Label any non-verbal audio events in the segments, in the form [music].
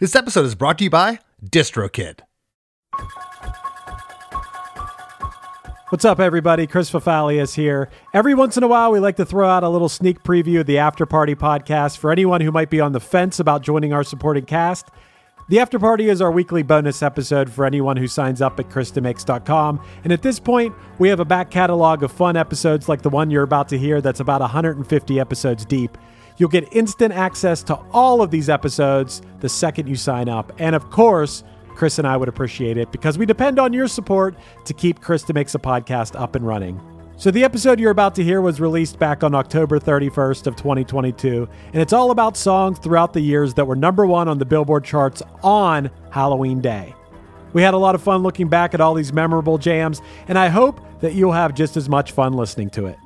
This episode is brought to you by DistroKid. What's up, everybody? Chris Fafalios here. Every once in a while, we like to throw out a little sneak preview of the After Party podcast for anyone who might be on the fence about joining our supporting cast. The After Party is our weekly bonus episode for anyone who signs up at ChrisDeMakes.com. And at this point, we have a back catalog of fun episodes like the one you're about to hear that's about 150 episodes deep. You'll get instant access to all of these episodes the second you sign up. And of course, Chris and I would appreciate it because we depend on your support to keep Chris DeMakes a podcast up and running. So the episode you're about to hear was released back on October 31st of 2022, and it's all about songs throughout the years that were number 1 on the Billboard charts on Halloween Day. We had a lot of fun looking back at all these memorable jams, and I hope that you'll have just as much fun listening to it.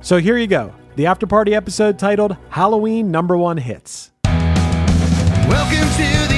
So here you go. The after party episode titled Halloween Number 1 Hits. Welcome to the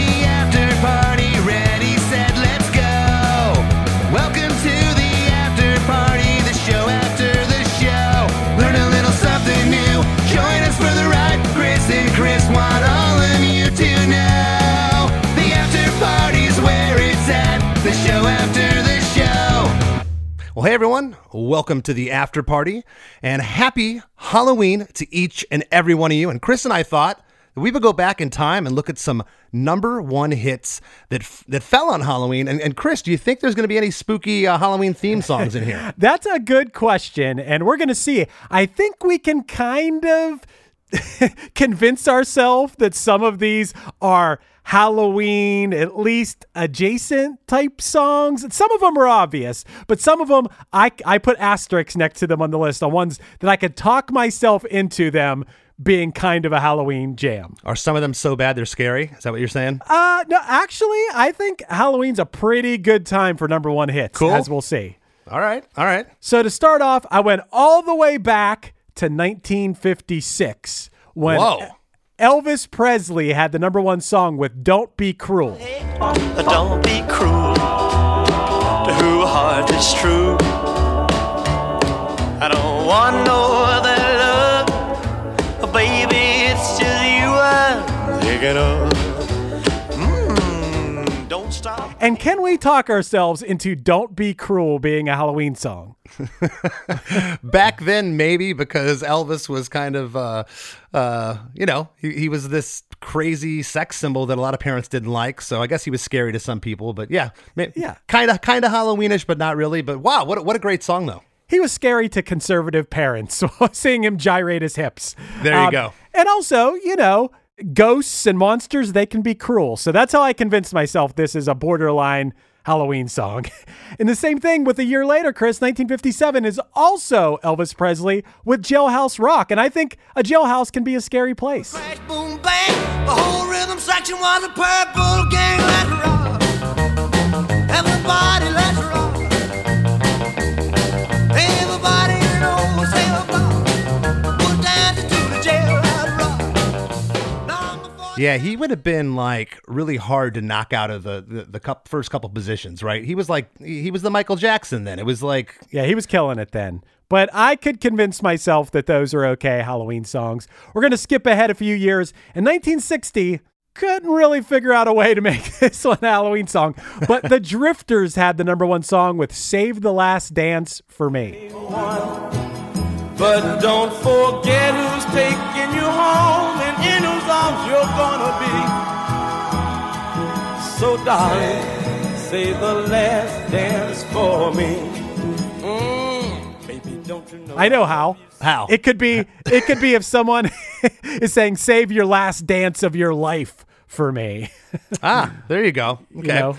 Well, hey everyone, welcome to the after party and happy Halloween to each and every one of you. And Chris and I thought that we would go back in time and look at some number one hits that f- that fell on Halloween. And, and Chris, do you think there's going to be any spooky uh, Halloween theme songs in here? [laughs] That's a good question, and we're going to see. I think we can kind of [laughs] convince ourselves that some of these are Halloween, at least adjacent type songs. Some of them are obvious, but some of them I, I put asterisks next to them on the list on ones that I could talk myself into them being kind of a Halloween jam. Are some of them so bad they're scary? Is that what you're saying? Uh, no, actually, I think Halloween's a pretty good time for number one hits, Cool. as we'll see. All right, all right. So to start off, I went all the way back to 1956 when Whoa. Elvis Presley had the number one song with "Don't Be Cruel." Don't be cruel to who heart is true. I don't want no other love, baby. It's just you I'm thinking of. And can we talk ourselves into "Don't Be Cruel" being a Halloween song? [laughs] Back then, maybe because Elvis was kind of, uh, uh, you know, he, he was this crazy sex symbol that a lot of parents didn't like. So I guess he was scary to some people. But yeah, Yeah. kind of, kind of Halloweenish, but not really. But wow, what a, what a great song though. He was scary to conservative parents, [laughs] seeing him gyrate his hips. Um, There you go. And also, you know, ghosts and monsters, they can be cruel. So that's how I convinced myself this is a borderline Halloween song. [laughs] and the same thing with a year later, Chris, 1957 is also Elvis Presley with Jailhouse Rock. And I think a jailhouse can be a scary place. Crash, boom, bang. The whole rhythm section was a purple gang. Let's rock. Everybody, let's rock. Yeah, he would have been like really hard to knock out of the the, the cup, first couple positions, right? He was like he was the Michael Jackson then. It was like Yeah, he was killing it then. But I could convince myself that those are okay Halloween songs. We're going to skip ahead a few years. In 1960, couldn't really figure out a way to make [laughs] this one a Halloween song. But the [laughs] Drifters had the number one song with Save the Last Dance for Me. But don't forget who's taking you home and in whose arms you're gonna be. So, darling, say the last dance for me. Mm, baby, don't you know? I know how. How? It could be it could be if someone [laughs] is saying save your last dance of your life for me. [laughs] ah, there you go. Okay. know?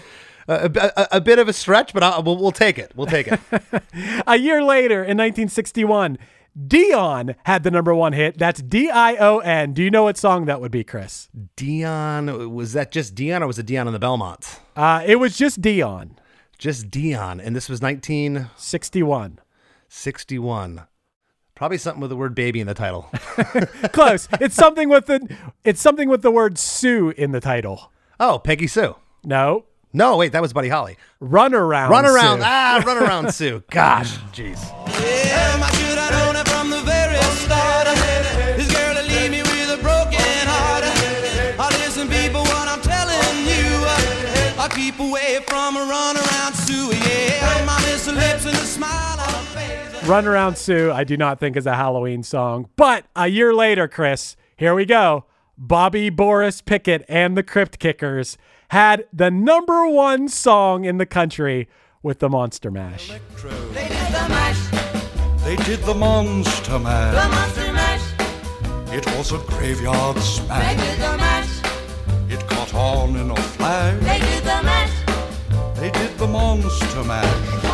Uh, a, a, a bit of a stretch, but i we'll, we'll take it. We'll take it. [laughs] A year later, in 1961, Dion had the number one hit. That's D I O N. Do you know what song that would be, Chris? Dion, was that just Dion or was it Dion on the Belmont? Uh, it was just Dion, Just Dion. And this was 1961. 61. Probably something with the word baby in the title. [laughs] Close. it's something with the it's something with the word Sue in the title. oh, Peggy Sue. No. No, wait, that was Buddy Holly. Run around. Run around. Sue. Ah, [laughs] run around, Sue. Gosh, jeez. Yeah, my should I known it from the very start. This girl will leave me with a broken heart. Listen, people, what I'm telling keep away from a runaround Sue. Yeah, my miss lips and a smile on her face. Run Around Sue, I do not think is a Halloween song. But a year later, Chris, here we go. Bobby Boris Pickett and the Crypt Kickers had the number one song in the country with the Monster Mash. They did the mash. They did the monster mash. It was a graveyard smash. It caught on in a flash. They did the monster mash.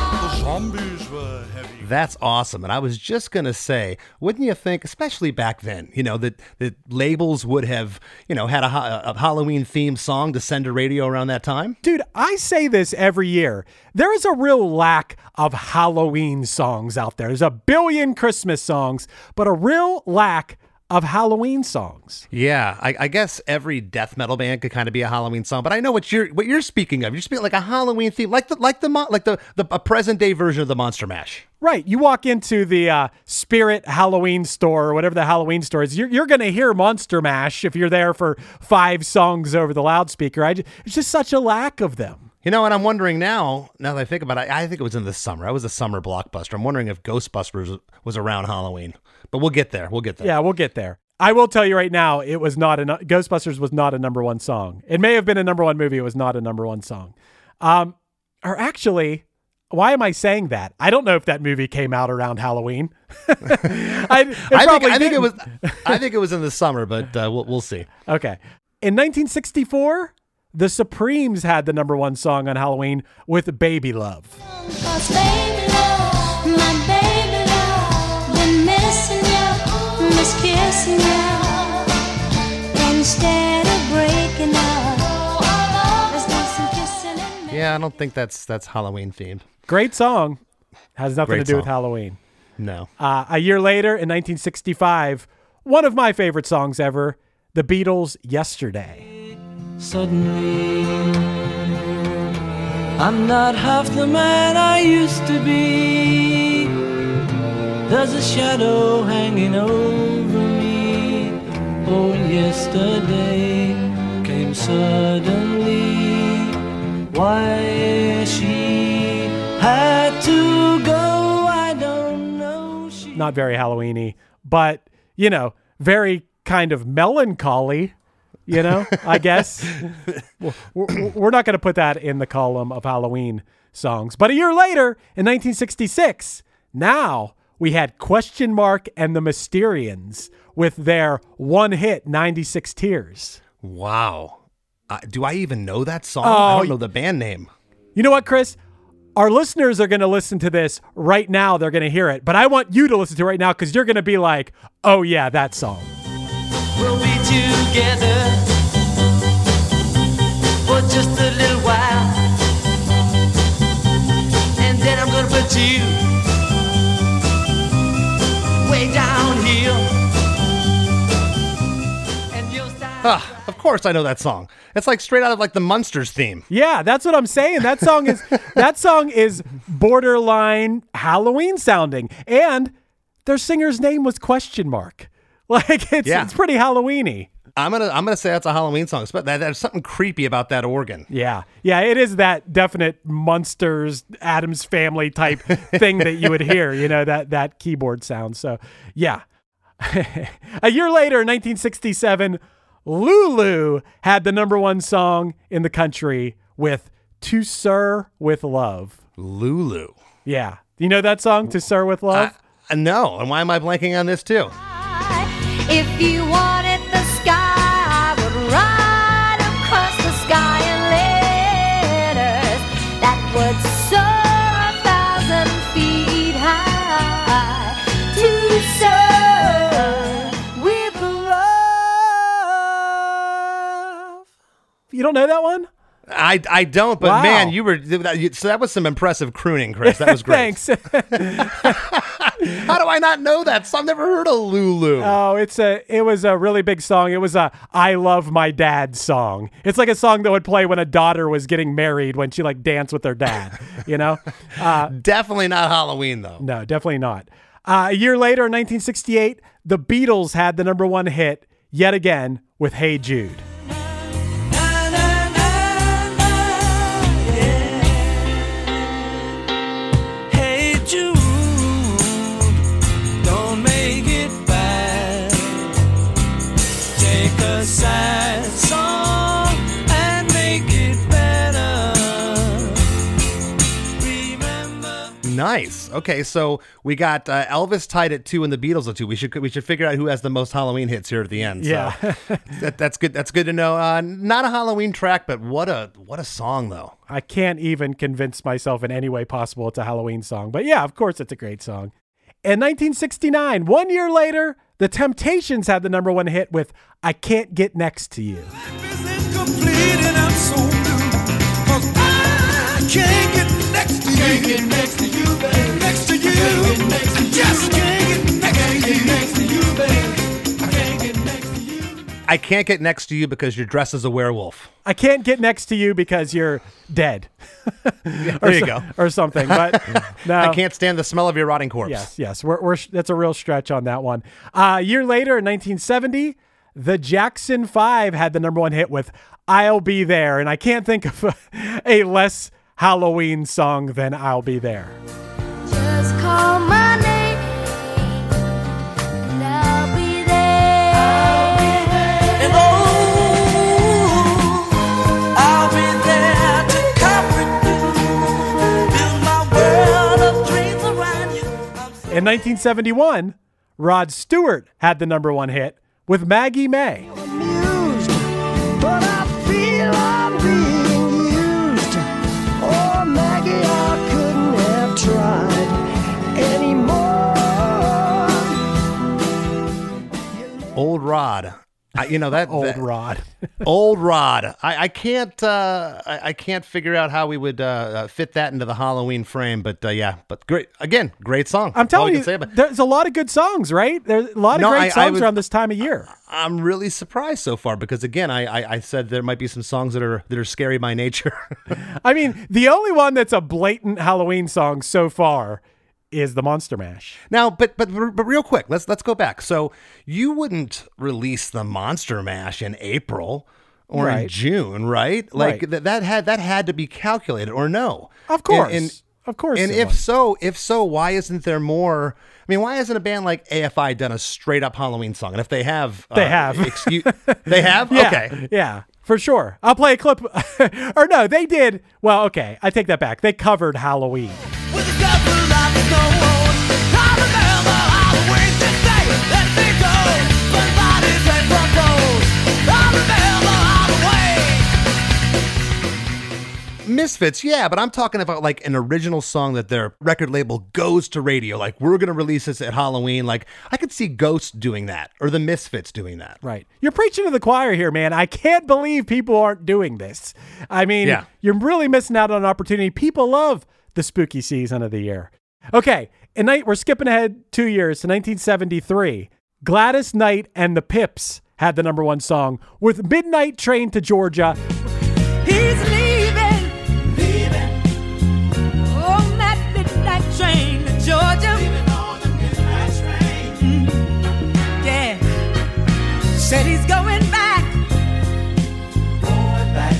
Zombies were heavy. That's awesome. And I was just going to say, wouldn't you think, especially back then, you know, that, that labels would have, you know, had a, a Halloween themed song to send to radio around that time? Dude, I say this every year. There is a real lack of Halloween songs out there. There's a billion Christmas songs, but a real lack of Halloween songs. Yeah, I, I guess every death metal band could kind of be a Halloween song, but I know what you're what you're speaking of. You're speaking like a Halloween theme, like the like the mo- like the the a present day version of the Monster Mash. Right. You walk into the uh, Spirit Halloween store or whatever the Halloween store is, you're, you're going to hear Monster Mash if you're there for five songs over the loudspeaker. I, ju- it's just such a lack of them. You know, and I'm wondering now. Now that I think about it, I think it was in the summer. I was a summer blockbuster. I'm wondering if Ghostbusters was around Halloween, but we'll get there. We'll get there. Yeah, we'll get there. I will tell you right now, it was not a Ghostbusters was not a number one song. It may have been a number one movie. It was not a number one song. Um, or actually, why am I saying that? I don't know if that movie came out around Halloween. [laughs] I, I think I think it was. I think it was in the summer, but uh, we'll we'll see. Okay. In 1964, the Supremes had the number one song on Halloween with Baby Love. Cause baby love, my baby love, been missing you, miss kissing you. Instead of breaking up, let's do some kissing and making Yeah, I don't think that's that's Halloween themed. Great song. Has nothing Great to do with. Halloween. No. Uh, a year later, in 1965, one of my favorite songs ever, the Beatles' Yesterday. Suddenly, I'm not half the man I used to be. There's a shadow hanging over me. Oh, yesterday came suddenly. Why Not very Halloweeny, but, you know, very kind of melancholy, you know, I guess. [laughs] We're- we're, not going to put that in the column of Halloween songs. But a year later, in 1966, now we had Question Mark and the Mysterians with their one hit, 96 Tears. Wow. Uh, do I even know that song? Oh, I don't know the band name. You know what, Chris? Our listeners are going to listen to this right now. They're going to hear it. But I want you to listen to it right now because you're going to be like, oh, yeah, that song. We'll be together for just a little while. And then I'm gonna put you Ah, of course I know that song. It's like straight out of like the Munsters theme. Yeah, that's what I'm saying. That song is [laughs] that song is borderline Halloween sounding, and their singer's name was question mark. [laughs] Like it's Yeah. it's pretty Halloweeny. I'm gonna I'm gonna say that's a Halloween song. But that, there's something creepy about that organ. Yeah, yeah, it is that definite Munsters Addams Family type [laughs] thing that you would hear. You know that that keyboard sound. So yeah. a year later, in 1967, Lulu had the number one song in the country with "To Sir with Love." Lulu. Yeah, you know that song "To Sir with Love." Uh, no, and why am I blanking on this too? If you wanted You don't know that one? I, I don't, but Wow. man, you were so that was some impressive crooning, Chris. That was [laughs] great. Thanks. [laughs] How do I not know that? I've never heard of Lulu. Oh, it's a it was a really big song. It was a I love my dad song. It's like a song that would play when a daughter was getting married when she like danced with her dad, [laughs] you know? Uh Definitely not Halloween though. no, definitely not. Uh, a year later in 1968, the Beatles had the number 1 hit yet again with Hey Jude. Okay, so we got uh, Elvis tied at two and the Beatles at two. We should we should figure out who has the most Halloween hits here at the end. So Yeah. [laughs] that, that's good. That's good to know. Uh, not a Halloween track, but what a what a song though. I can't even convince myself in any way possible it's a Halloween song. But yeah, of course it's a great song. In 1969, one year later, the Temptations had the number one hit with I Can't Get Next to You. I can't get next to you because you're dressed as a werewolf. I can't get next to you because you're dead. [laughs] there you so- go. Or something. But [laughs] no. I can't stand the smell of your rotting corpse. Yes, yes. We're, we're that's a real stretch on that one. Uh, a year later, in 1970, the Jackson Five had the number one hit with "I'll Be There," and I can't think of a, [laughs] a less Halloween song than "I'll Be There." In 1971, Rod Stewart had the number one hit with Maggie May. amused, but I feel I'm being used. Oh, Maggie, I couldn't have tried anymore. Old Rod. I, you know that Old that- Rod. [laughs] Old Rod. I, I can't. Uh, I, I can't figure out how we would uh, uh, fit that into the Halloween frame. But uh, yeah, but great. Again, great song. I'm That's telling you, there's a lot of good songs, right? There's a lot of No, great I- songs was- around this time of year. I'm really surprised so far because again, I, I I said there might be some songs that are that are scary by nature. [laughs] I mean, the only one that's a blatant Halloween song so far is the Monster Mash. now, but but but real quick, let's let's go back. So you wouldn't release the Monster Mash in April or in June, right? Like Right. That, that had that had to be calculated or no? Of course. and- of course. And if was. so, if so, why isn't there more? I mean, why hasn't a band like AFI done a straight up Halloween song? And if they have, They uh, have. Excuse, they have. [laughs] [laughs] yeah, Okay. yeah, for sure. I'll play a clip. [laughs] or no, they did. Well, okay, I take that back. They covered Halloween. Misfits, yeah, but I'm talking about like an original song that their record label goes to radio. Like we're gonna release this at Halloween. Like I could see Ghosts doing that or the Misfits doing that. Right. You're preaching to the choir here, man. I can't believe people aren't doing this. I mean, Yeah. you're really missing out on an opportunity. People love the spooky season of the year. Okay, in night we're skipping ahead two years to 1973. Gladys Knight and the Pips had the number one song with Midnight Train to Georgia. He's leaving, leaving on that midnight train to Georgia. Leaving on the midnight train. Mm-hmm. Yeah. Said he's going back, going back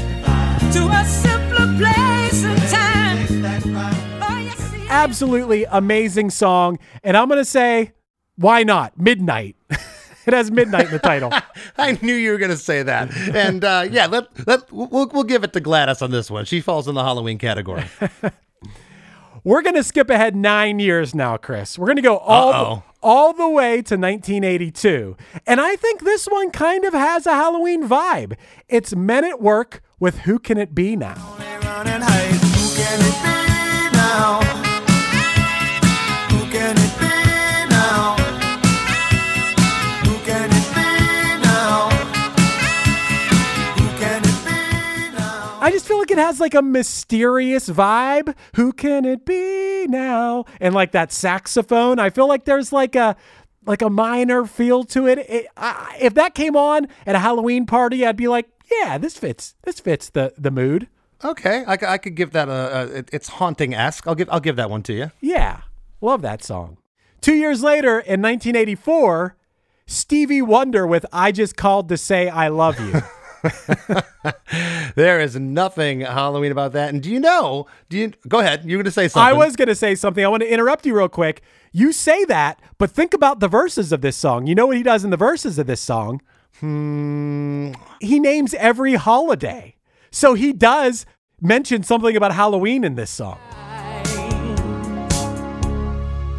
to a Absolutely amazing song. And I'm going to say, why not? Midnight. [laughs] it has midnight in the title. [laughs] I knew you were gonna say that. And uh, yeah, let let we'll we'll give it to Gladys on this one. She falls in the Halloween category. [laughs] We're going to skip ahead nine years now, Chris. We're going to go all the, all the way to 1982. And I think this one kind of has a Halloween vibe. It's Men at Work with Who Can It Be Now? It has like a mysterious vibe. Who can it be now? And like that saxophone, I feel like there's like a like a minor feel to it. it I, if that came on at a Halloween party, I'd be like, yeah, this fits. This fits the the mood. Okay, I could give that a, a it's haunting esque. I'll give I'll give that one to you. Yeah, love that song. Two years later, in 1984, Stevie Wonder with "I Just Called to Say I Love You." [laughs] [laughs] There is nothing Halloween about that. And do you know? Do you go ahead? You're going to say something. I was going to say something. I want to interrupt you real quick. You say that, but think about the verses of this song. You know what he does in the verses of this song? Hmm. He names every holiday. So he does mention something about Halloween in this song.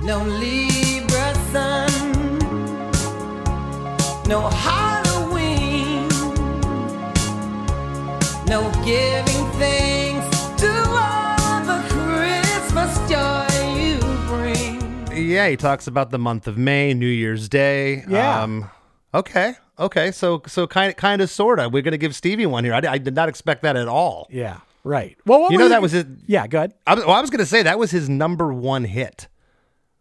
no Libra sun, no Halloween, no giving thanks to all the Christmas joy you bring. Yeah, he talks about the month of May, New Year's Day. Yeah. Um, okay. Okay. So so kind of kind of sorta. We're gonna give Stevie one here. I, I did not expect that at all. Yeah, right. Well, what You were know that was his. Yeah, good. I well, I was gonna say that was his number one hit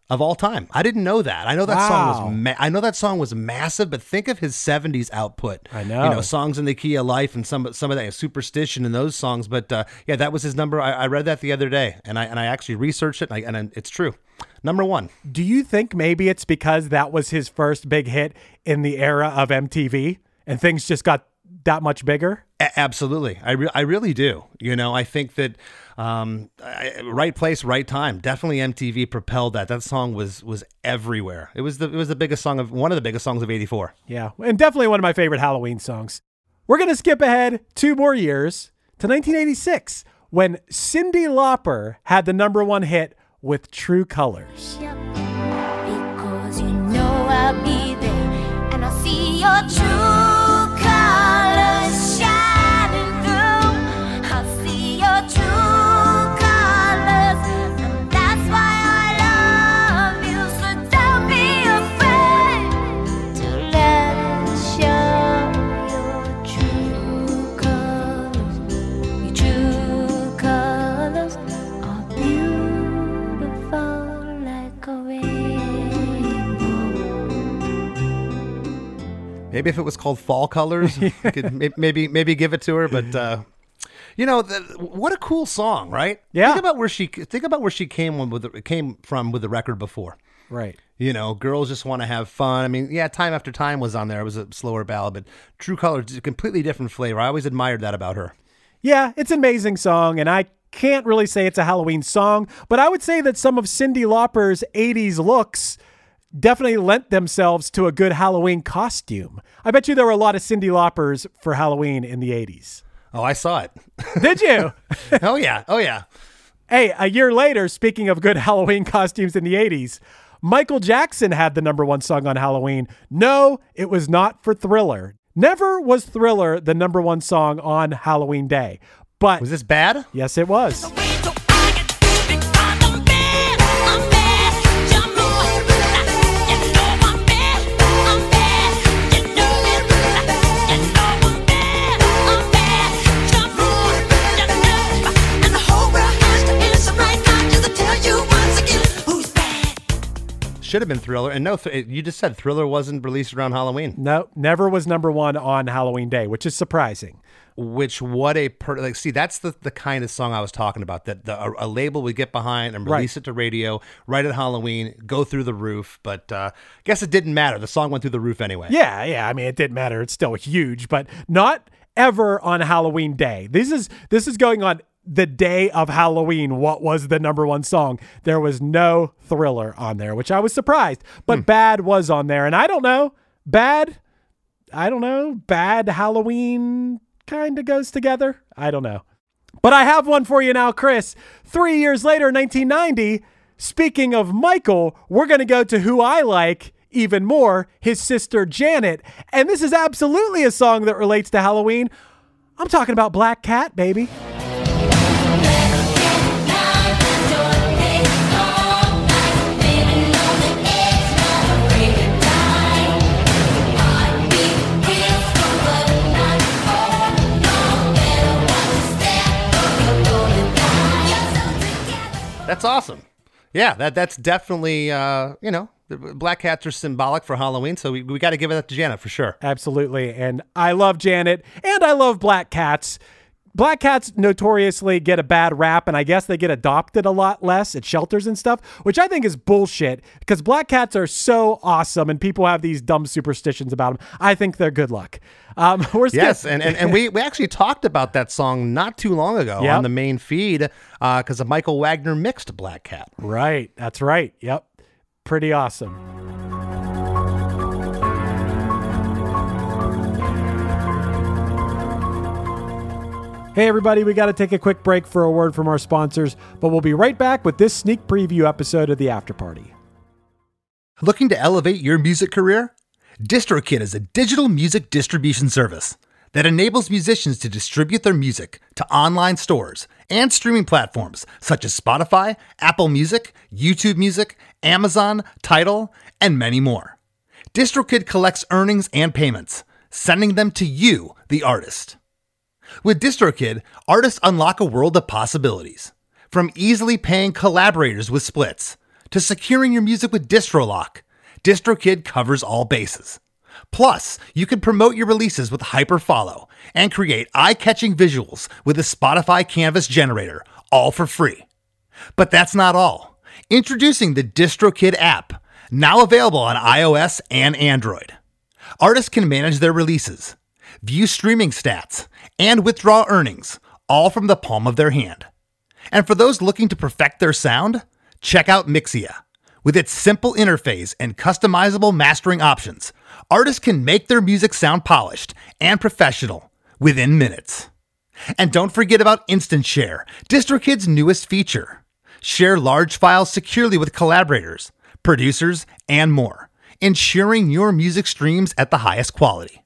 of all time. I didn't know that. I know that Wow. song was. Ma- I know that song was massive, but think of his '70s output. I know. You know, songs in the key of life and some some of that superstition and those songs. But uh, yeah, that was his number. I, I read that the other day, and I and I actually researched it, and, I, and it's true. Number one. Do you think maybe it's because that was his first big hit in the era of MTV and things just got that much bigger? A- absolutely, I re- I really do. You know, I think that um, I, right place, right time. Definitely MTV propelled that. That song was was everywhere. It was the it was the biggest song of one of the biggest songs of '84. Yeah, and definitely one of my favorite Halloween songs. We're going to skip ahead two more years to 1986 when Cyndi Lauper had the number one hit with True Colors. Because you know I'll be there and I'll see your true Maybe if it was called Fall Colors, [laughs] could maybe maybe give it to her. But uh, you know, the, what a cool song, right? Yeah. Think about where she think about where she came with the, came from with the record before. Right. You know, girls just want to have fun. I mean, yeah, time after time was on there. It was a slower ballad, but True Colors is a completely different flavor. I always admired that about her. Yeah, it's an amazing song, and I can't really say it's a Halloween song, but I would say that some of Cyndi Lauper's 80s looks definitely lent themselves to a good Halloween costume. I bet you there were a lot of Cyndi Laupers for Halloween in the 80s. Oh, I saw it. Did you? [laughs] oh yeah, oh yeah. hey, a year later, speaking of good [laughs] Halloween costumes in the 80s, Michael Jackson had the number one song on Halloween. No, it was not for Thriller. Never was Thriller the number one song on Halloween Day. But Was this bad? yes, it was. Should have been Thriller. And no, th- you just said Thriller wasn't released around Halloween. No, never was number one on Halloween Day, which is surprising. Which what a per- like. See, that's the the kind of song I was talking about. That the, a, a label would get behind and Right. release it to radio right at Halloween, go through the roof. But uh, guess it didn't matter. The song went through the roof anyway. Yeah, yeah. I mean, it didn't matter. It's still huge, but not ever on Halloween Day. This is this is going on the day of Halloween. What was the number one song? There was no Thriller on there, which I was surprised. But hmm. Bad was on there, and I don't know. Bad, I don't know. Bad Halloween kind of goes together. I don't know. But I have one for you now, Chris. Three years later, 1990, speaking of Michael, we're going to go to who I like even more, his sister Janet. And this is absolutely a song that relates to Halloween. I'm talking about Black Cat, baby. That's awesome. Yeah, that that's definitely uh, you know black cats are symbolic for Halloween, so we, we got to give it to Janet for sure. Absolutely. And I love Janet and I love black cats. Black cats notoriously get a bad rap, and I guess they get adopted a lot less at shelters and stuff, which I think is bullshit because black cats are so awesome and people have these dumb superstitions about them. I think they're good luck. Um, [laughs] Yes, and, and, and we, we actually talked about that song not too long ago Yep. on the main feed because of Michael Wagener mixed Black Cat. Right. That's right. Yep. Pretty awesome. Hey, everybody, we got to take a quick break for a word from our sponsors, but we'll be right back with this sneak preview episode of The After Party. Looking to elevate your music career? DistroKid is a digital music distribution service that enables musicians to distribute their music to online stores and streaming platforms such as Spotify, Apple Music, YouTube Music, Amazon, Tidal, and many more. DistroKid collects earnings and payments, sending them to you, the artist. With DistroKid, artists unlock a world of possibilities. From easily paying collaborators with splits to securing your music with DistroLock, DistroKid covers all bases. Plus, you can promote your releases with Hyperfollow and create eye-catching visuals with the Spotify Canvas generator, all for free. But that's not all. Introducing the DistroKid app, now available on iOS and Android. Artists can manage their releases, view streaming stats, and withdraw earnings, all from the palm of their hand. And for those looking to perfect their sound, check out Mixea. With its simple interface and customizable mastering options, artists can make their music sound polished and professional within minutes. And don't forget about Instant Share, DistroKid's newest feature. Share large files securely with collaborators, producers, and more, ensuring your music streams at the highest quality.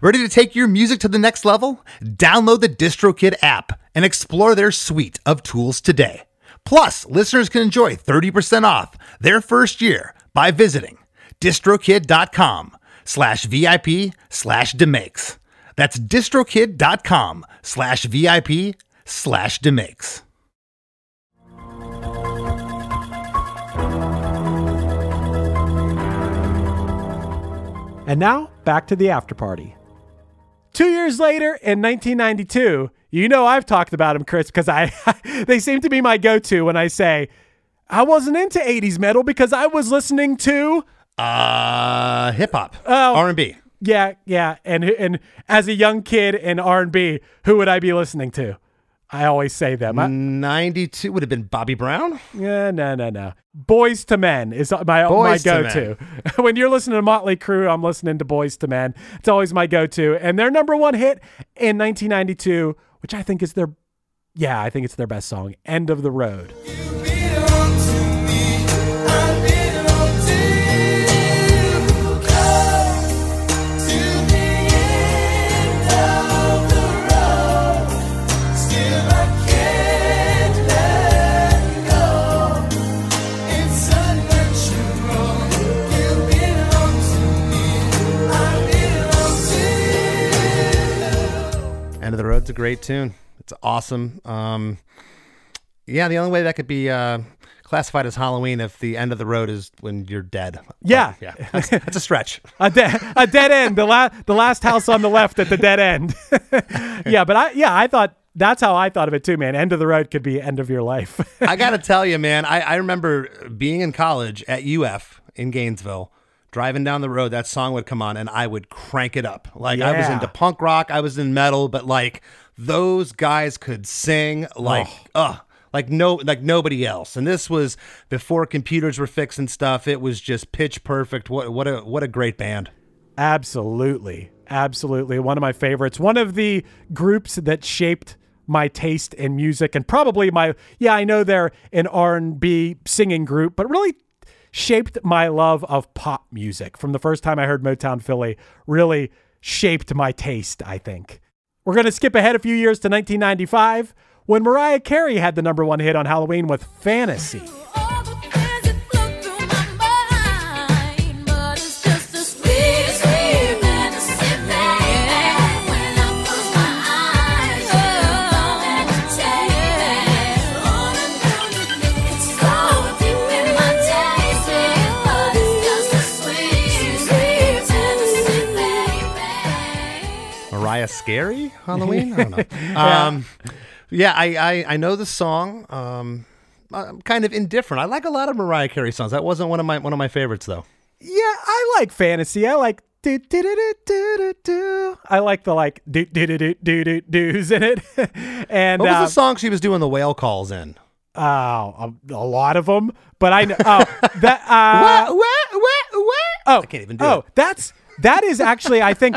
Ready to take your music to the next level? Download the DistroKid app and explore their suite of tools today. Plus, listeners can enjoy 30% off their first year by visiting distrokid.com slash VIP slash demakes. That's distrokid.com slash VIP slash demakes. And now back to the after party. Two years later, in 1992, you know I've talked about them, Chris, because I [laughs] they seem to be my go-to when I say I wasn't into 80s metal because I was listening to Uh, hip hop, Oh. R&B. yeah, yeah, and and as a young kid in R&B, who would I be listening to? I always say them. I- 92 would have been Bobby Brown. Yeah, no, no, no. Boyz II Men is my Boyz my go-to. [laughs] when you're listening to Motley Crue, I'm listening to Boyz II Men. It's always my go-to. And their number one hit in 1992, which I think is their, yeah, I think it's their best song, "End of the Road." End Road's a great tune. It's awesome. Um, yeah, the only way that could be uh, classified as Halloween if the end of the road is when you're dead. But, Yeah. yeah, that's, [laughs] that's a stretch. A, de- a dead end. The la- the last house on the left at the dead end. [laughs] yeah, but I yeah I thought that's how I thought of it too, man. End of the road could be end of your life. [laughs] I gotta tell you, man. I, I remember being in college at UF in Gainesville, driving down the road. That song would come on, and I would crank it up. Like I was into punk rock, I was in metal, but like those guys could sing like uh like no like nobody else. And this was before computers were fixing stuff. It was just pitch perfect. What what a what a great band. Absolutely. Absolutely. One of my favorites. One of the groups that shaped my taste in music and probably my yeah, I know they're an R&B singing group, but really shaped my love of pop music. From the first time I heard Motown Philly, really shaped my taste, I think. We're going to skip ahead a few years to 1995 when Mariah Carey had the number 1 hit on Halloween with Fantasy. Mariah Scary Halloween? I don't know. Um, yeah, I, I I know the song. Um, I'm kind of indifferent. I like a lot of Mariah Carey songs. That wasn't one of my one of my favorites though. Yeah, I like fantasy. I like do do do do do do. I like the like do do do do do do do's in it. and What was uh, the song she was doing the whale calls in? oh, a, a lot of them. But I know oh that uh, what, what, what? oh I can't even do oh it. that's that is actually I think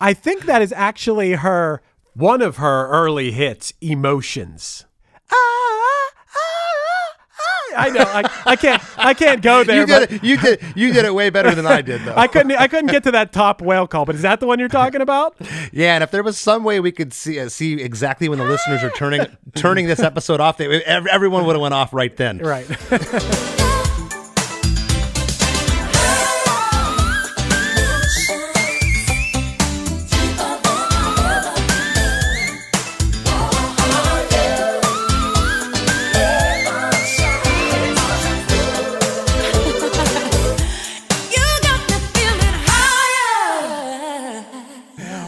I think that is actually her one of her early hits, Emotions. Ah, ah, ah, I know. I, I can't. I can't go there. You did it. You did. You did it way better than I did, though. [laughs] I couldn't. I couldn't get to that top whale call. But is that the one you're talking about? [laughs] Yeah, and if there was some way we could see uh, see exactly when the listeners are turning turning this episode off, they, everyone would have went off right then. Right. [laughs]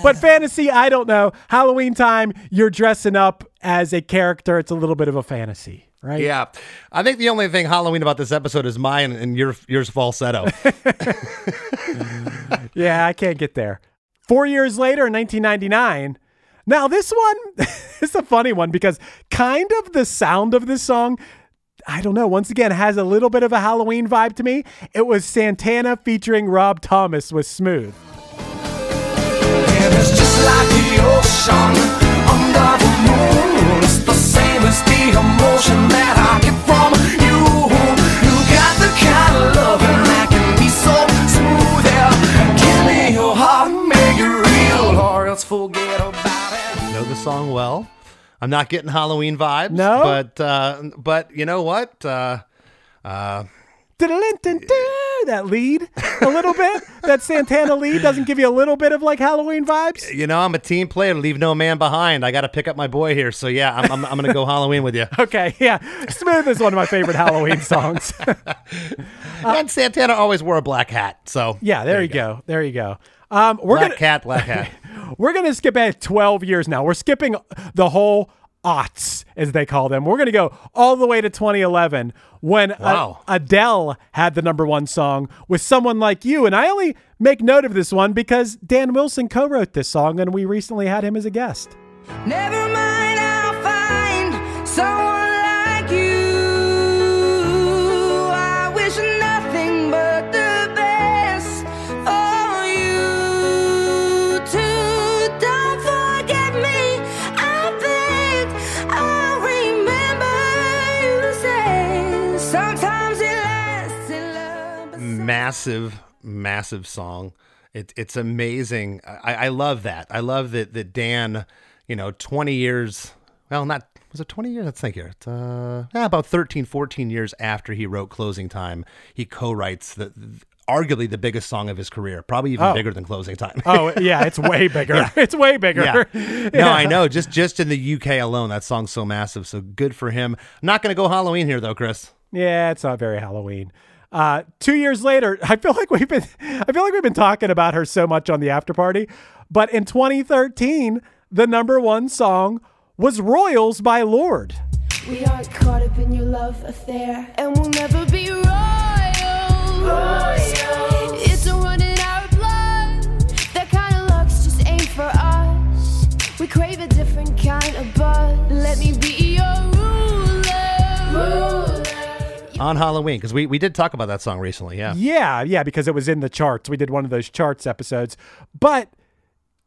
But fantasy, I don't know. Halloween time, you're dressing up as a character. It's a little bit of a fantasy, right? Yeah, I think the only thing Halloween about this episode is mine and your yours falsetto. [laughs] Yeah, I can't get there. Four years later, in 1999. Now, this one [laughs] is a funny one because kind of the sound of this song, I don't know, once again, has a little bit of a Halloween vibe to me. It was Santana featuring Rob Thomas with Smooth. The under the moon. It's the same as the emotion that I get from you. You got the kind of loving that can be so smooth. Yeah, give me your heart, make it real, or else forget about it. know the song well. I'm not getting Halloween vibes. No? but uh, but you know what? Uh, uh, Diddle-in-dun-dun, That lead, a little bit. That Santana lead doesn't give you a little bit of like Halloween vibes. you know, I'm a team player. Leave no man behind. I got to pick up my boy here. So yeah, I'm I'm, I'm gonna go Halloween with you. [laughs] Okay, yeah. Smooth is one of my favorite Halloween songs. [laughs] and Santana always wore a black hat. So yeah, there, you go. There you go. Um, we're Black gonna cat, black hat. [laughs] we're gonna skip ahead 12 years now. We're skipping the whole aughts, as they call them. We're gonna go all the way to 2011 when A- Adele had the number one song with "Someone Like You," and I only make note of this one because Dan Wilson co-wrote this song, and we recently had him as a guest. Never mind, massive, massive song. It, it's amazing. I, I love that. I love that that Dan, you know, 20 years, well, not, was it 20 years? Let's think here. It's, uh, yeah, about 13, 14 years after he wrote Closing Time, he co-writes the, arguably the biggest song of his career, probably even Oh. bigger than Closing Time. Oh yeah, it's [laughs] way bigger. It's way bigger. Yeah. [laughs] No, I know. Just just in the UK alone, that song's so massive. So good for him. Not going to go Halloween here though, Chris. Yeah, it's not very Halloween. Uh, two years later, [laughs] I feel like we've been [laughs] I feel like we've been talking about her so much on the after party. But in 2013, the number one song was Royals by Lorde. We aren't caught up in your love affair, and we'll never be royals. It's a in our blood. That kind of luck's just ain't for us. We crave a different kind of buzz. Let me be On Halloween, because we, we did talk about that song recently. Yeah. Yeah, yeah, because it was in the charts. We did one of those charts episodes. But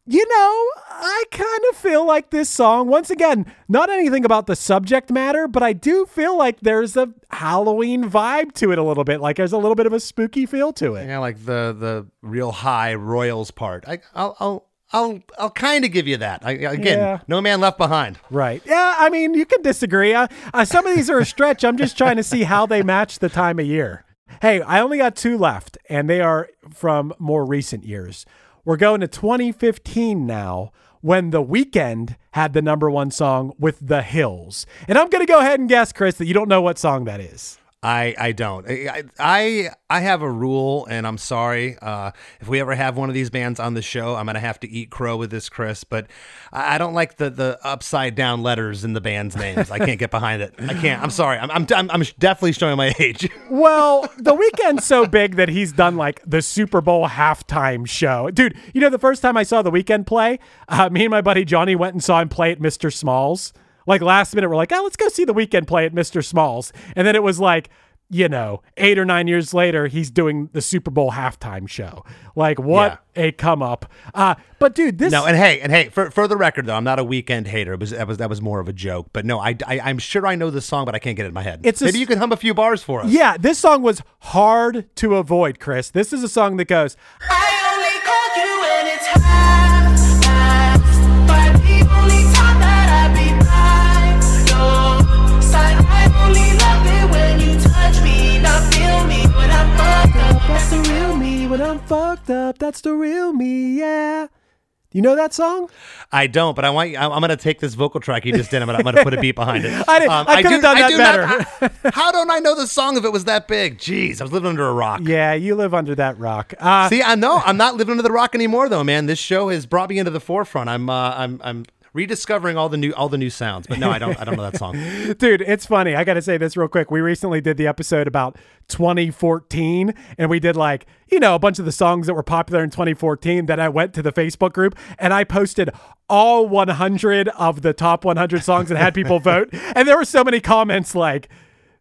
you know, I kind of feel like this song, once again, not anything about the subject matter, but I do feel like there's a Halloween vibe to it a little bit. Like there's a little bit of a spooky feel to it. Yeah, like the the real high Royals part. I, I'll I'll I'll I'll kind of give you that. I, again, Yeah. no man left behind. Right. Yeah, I mean, you can disagree. Uh, uh, some of these are a stretch. I'm just trying to see how they match the time of year. Hey, I only got two left, and they are from more recent years. We're going to 2015 now when The Weeknd had the number one song with The Hills. And I'm going to go ahead and guess, Chris, that you don't know what song that is. I I don't. I I I have a rule, and I'm sorry uh, if we ever have one of these bands on the show. I'm gonna have to eat crow with this, Chris. But I don't like the the upside down letters in the band's names. I can't get behind it. I can't. I'm sorry. I'm I'm I'm, I'm definitely showing my age. [laughs] Well, the Weeknd's so big that he's done like the Super Bowl halftime show. Dude, you know, the first time I saw the Weeknd play, uh, me and my buddy Johnny went and saw him play at Mr. Smalls. Like last minute, we're like, oh, let's go see the Weeknd play at Mr. Smalls. And then it was like, you know, eight or nine years later, he's doing the Super Bowl halftime show. Like, what a come up. Uh, but dude, this No, and hey, and hey, for, for the record though, I'm not a Weeknd hater. It was that was that was more of a joke. But no, I, I am sure I know the song, but I can't get it in my head. It's maybe s- you can hum a few bars for us. yeah, this song was hard to avoid, Chris. This is a song that goes, I That's the real me when I'm fucked up. That's the real me, yeah. You know that song? I don't, but I want. you- I'm, I'm going to take this vocal track you just did. I'm going to I'm going to put a beat behind it. [laughs] Um, I did- I could've do- done that do not- I- [laughs] how don't I know the song if it was that big? Jeez, I was living under a rock. Yeah, you live under that rock. Uh, See, I know I'm not living under the rock anymore, though, man. This show has brought me into the forefront. I'm uh, I'm I'm rediscovering all the new all the new sounds. But no, I don't I don't know that song. [laughs] Dude, it's funny. I got to say this real quick. We recently did the episode about 2014, and we did like, you know, a bunch of the songs that were popular in 2014. Then I went to the Facebook group and I posted all 100 of the top 100 songs and had people vote. [laughs] And there were so many comments like,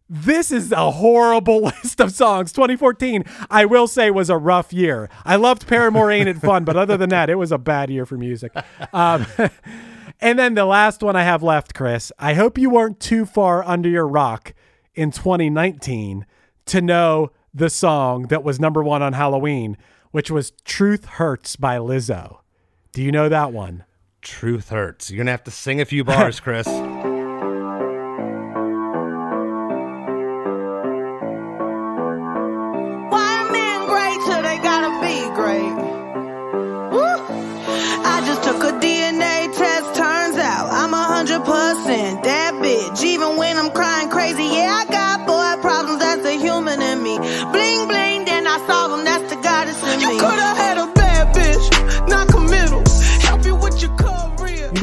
this is a horrible [laughs] list of songs. 2014, I will say, was a rough year. I loved Paramore Ain't It Fun, but other than that, it was a bad year for music. Um, and then the last one I have left, Chris, I hope you weren't too far under your rock in 2019 to know the song that was number one on Halloween, which was Truth Hurts by Lizzo. Do you know that one? Truth hurts. You're gonna have to sing a few bars, [laughs] Chris.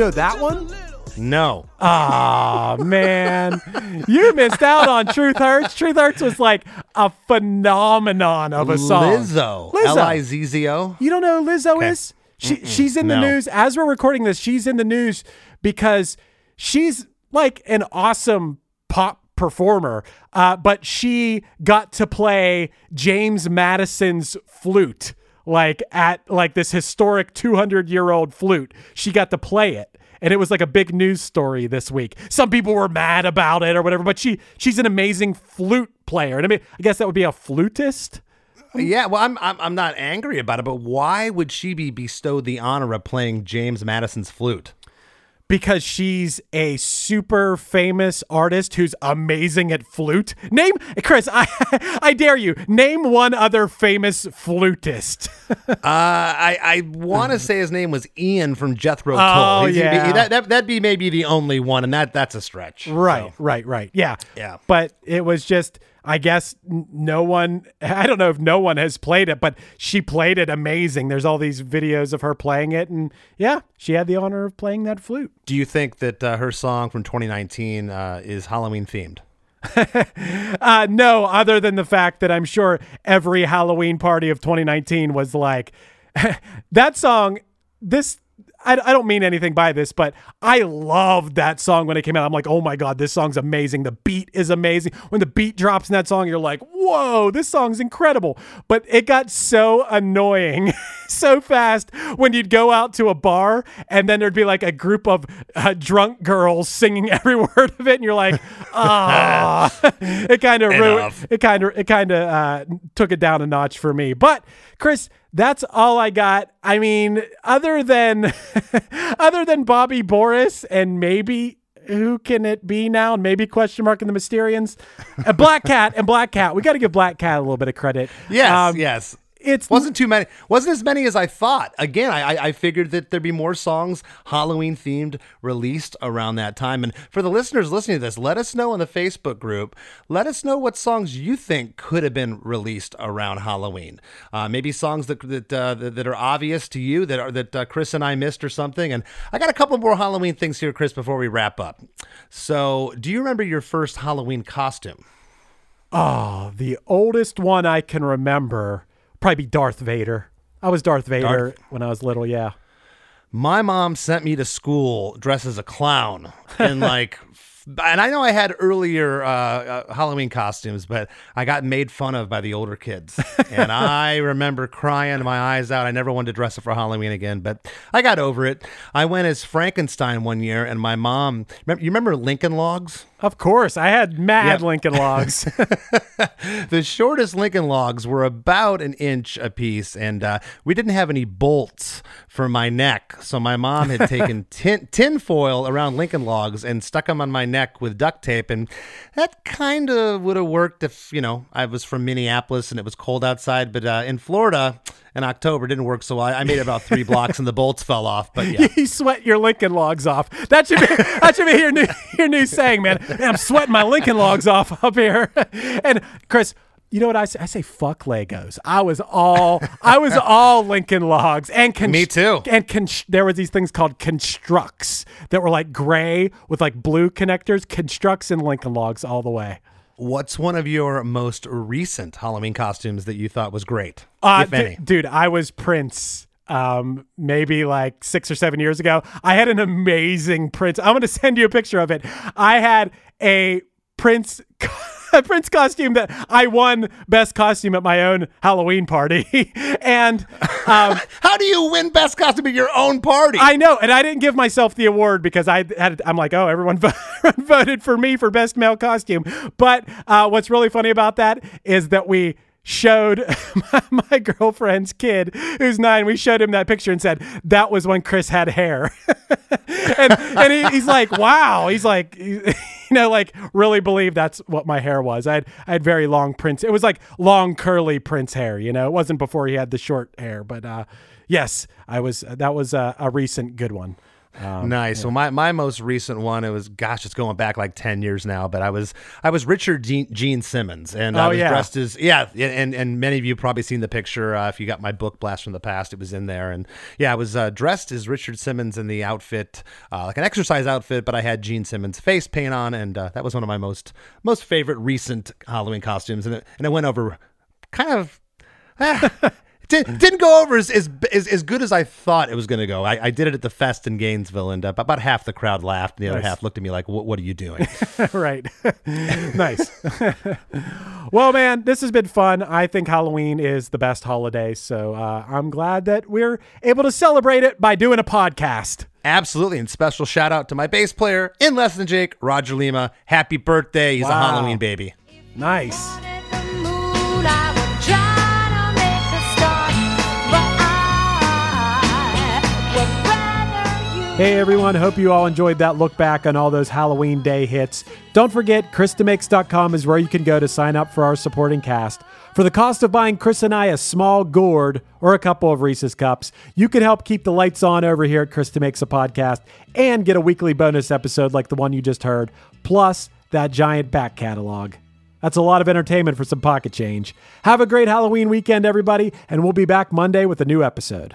Know that one? No. Ah man, you missed out on Truth Hurts. Truth Hurts was like a phenomenon of a song. Lizzo. Lizzo. L I Z Z O. You don't know who Lizzo Okay. is? She, she's in the No. news as we're recording this. She's in the news because she's like an awesome pop performer, uh, but she got to play James Madison's flute, like at like this historic 200 year old flute. She got to play it. And it was like a big news story this week. Some people were mad about it or whatever, but she she's an amazing flute player. And I mean, I guess that would be a flutist. Yeah, well, I'm, I'm I'm not angry about it, but why would she be bestowed the honor of playing James Madison's flute? Because she's a super famous artist who's amazing at flute. Name Chris, I [laughs] I dare you. Name one other famous flutist. [laughs] Uh, I I want to say his name was Ian from Jethro Tull. Oh, He's- yeah. that, that that'd be maybe the only one, and that that's a stretch. right, So, right, right. Yeah. Yeah. But it was just I guess no one [laughs] I don't know if no one has played it, but she played it amazing. There's all these videos of her playing it and yeah, she had the honor of playing that flute. Do you think that uh, her song from 2019 uh, is Halloween themed? [laughs] Uh, no, other than the fact that I'm sure every Halloween party of 2019 was like [laughs] that song. This I, I don't mean anything by this, but I loved that song when it came out. I'm like, oh my god, this song's amazing. The beat is amazing. When the beat drops in that song, you're like, whoa, this song's incredible. But it got so annoying [laughs] so fast when you'd go out to a bar and then there'd be like a group of uh, drunk girls singing [laughs] every word of it, and you're like, [laughs] ah, it kind of ruined. It kind of it kind of uh, took it down a notch for me. But Chris, that's all I got. I mean, other than [laughs] other than Bobby Boris and maybe who can it be now? And maybe question mark in the Mysterians, uh, Black Cat and Black Cat. We got to give Black Cat a little bit of credit. Yes, Um, yes. It's wasn't too many. Wasn't as many as I thought. Again, I, I- figured that there'd be more songs Halloween themed released around that time. And for the listeners listening to this, let us know in the Facebook group. Let us know what songs you think could have been released around Halloween. Uh, maybe songs that that, uh, that that are obvious to you that are that uh, Chris and I missed or something. And I got a couple more Halloween things here, Chris, before we wrap up. So, do you remember your first Halloween costume? Oh, the oldest one I can remember probably be Darth Vader. I was Darth Vader Darth- when I was little. Yeah. My mom sent me to school dressed as a clown and [laughs] like and I know I had earlier uh, uh, Halloween costumes, but I got made fun of by the older kids, [laughs] and I remember crying my eyes out. I never wanted to dress up for Halloween again, but I got over it. I went as Frankenstein one year, and my mom. Remember, you remember Lincoln Logs? Of course, I had mad Yeah. Lincoln Logs. [laughs] the shortest Lincoln logs were about an inch a piece, and uh, we didn't have any bolts for my neck. So my mom had taken [laughs] tin, tin foil around Lincoln logs and stuck them on my neck with duct tape, and that kind of would have worked if you know I was from Minneapolis and it was cold outside. But uh, in Florida in October it didn't work so well. I I made about three blocks and the bolts fell off. But yeah. [laughs] you sweat your Lincoln Logs off. That should be that should be your new your new saying, man. Man, I'm sweating my Lincoln Logs off up here. [laughs] And Chris, you know what I say? I say fuck Legos. I was all I was all Lincoln Logs and con- Me too. And con- there were these things called Construx that were like gray with like blue connectors. Construx and Lincoln Logs all the way. What's one of your most recent Halloween costumes that you thought was great, Uh, if d- any? dude, I was Prince. Um, maybe like six or seven years ago. I had an amazing Prince. I'm gonna send you a picture of it. I had a Prince. [laughs] [laughs] A Prince costume that I won best costume at my own Halloween party, [laughs] and um, [laughs] How do you win best costume at your own party? I know, and I didn't give myself the award because I had. I'm like, oh, everyone voted for me for best male costume. But uh, what's really funny about that is that we showed my, my girlfriend's kid, who's nine. We showed him that picture and said that was when Chris had hair, and and he, he's like, wow. He's like, [laughs] know, like really believe that's what my hair was. I had I had very long Prince. It was like long curly Prince hair. You know, it wasn't before he had the short hair, but. uh Yes, I was. That was a, a recent good one. Um, nice. Well, my, my most recent one, it was gosh, it's going back like ten years now. But I was I was Richard Gene, Gene Simmons, and I Oh, was yeah. dressed as yeah, and and many of you probably seen the picture. Uh, if you got my book Blast from the Past, it was in there, and yeah, I was uh, dressed as Richard Simmons in the outfit, uh, like an exercise outfit, but I had Gene Simmons face paint on, and uh, that was one of my most most favorite recent Halloween costumes, and it, and it went over kind of. [laughs] Did, didn't go over as, as as as good as I thought it was going to go. I, I did it at the fest in Gainesville, and uh, about half the crowd laughed, and the other Nice. half looked at me like, "What, what are you doing?" [laughs] right. [laughs] nice. [laughs] well, man, this has been fun. I think Halloween is the best holiday, so uh, I'm glad that we're able to celebrate it by doing a podcast. Absolutely, and special shout out to my bass player in Less Than Jake, Roger Lima. Happy birthday! He's a Halloween baby. Nice. Hey everyone, hope you all enjoyed that look back on all those Halloween day hits. Don't forget, ChrisDemakes.com is where you can go to sign up for our supporting cast. For the cost of buying Chris and I a small gourd or a couple of Reese's cups, you can help keep the lights on over here at Chris Makes a Podcast and get a weekly bonus episode like the one you just heard, plus that giant back catalog. That's a lot of entertainment for some pocket change. Have a great Halloween weekend, everybody, and we'll be back Monday with a new episode.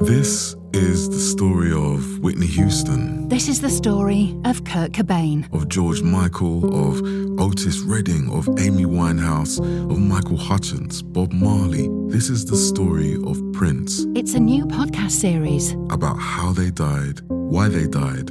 This is the story of Whitney Houston, This is the story of Kurt Cobain. of George Michael, of Otis Redding, of Amy Winehouse, of Michael Hutchence, Bob Marley. This is the story of Prince, It's a new podcast series. about how they died, why they died,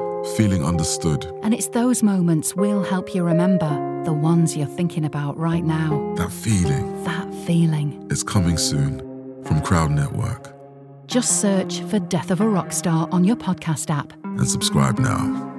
feeling understood. And it's those moments we'll help you remember, the ones you're thinking about right now. That feeling That feeling. is coming soon from Crowd Network. Just search for Death of a Rock Star on your podcast app. and subscribe now.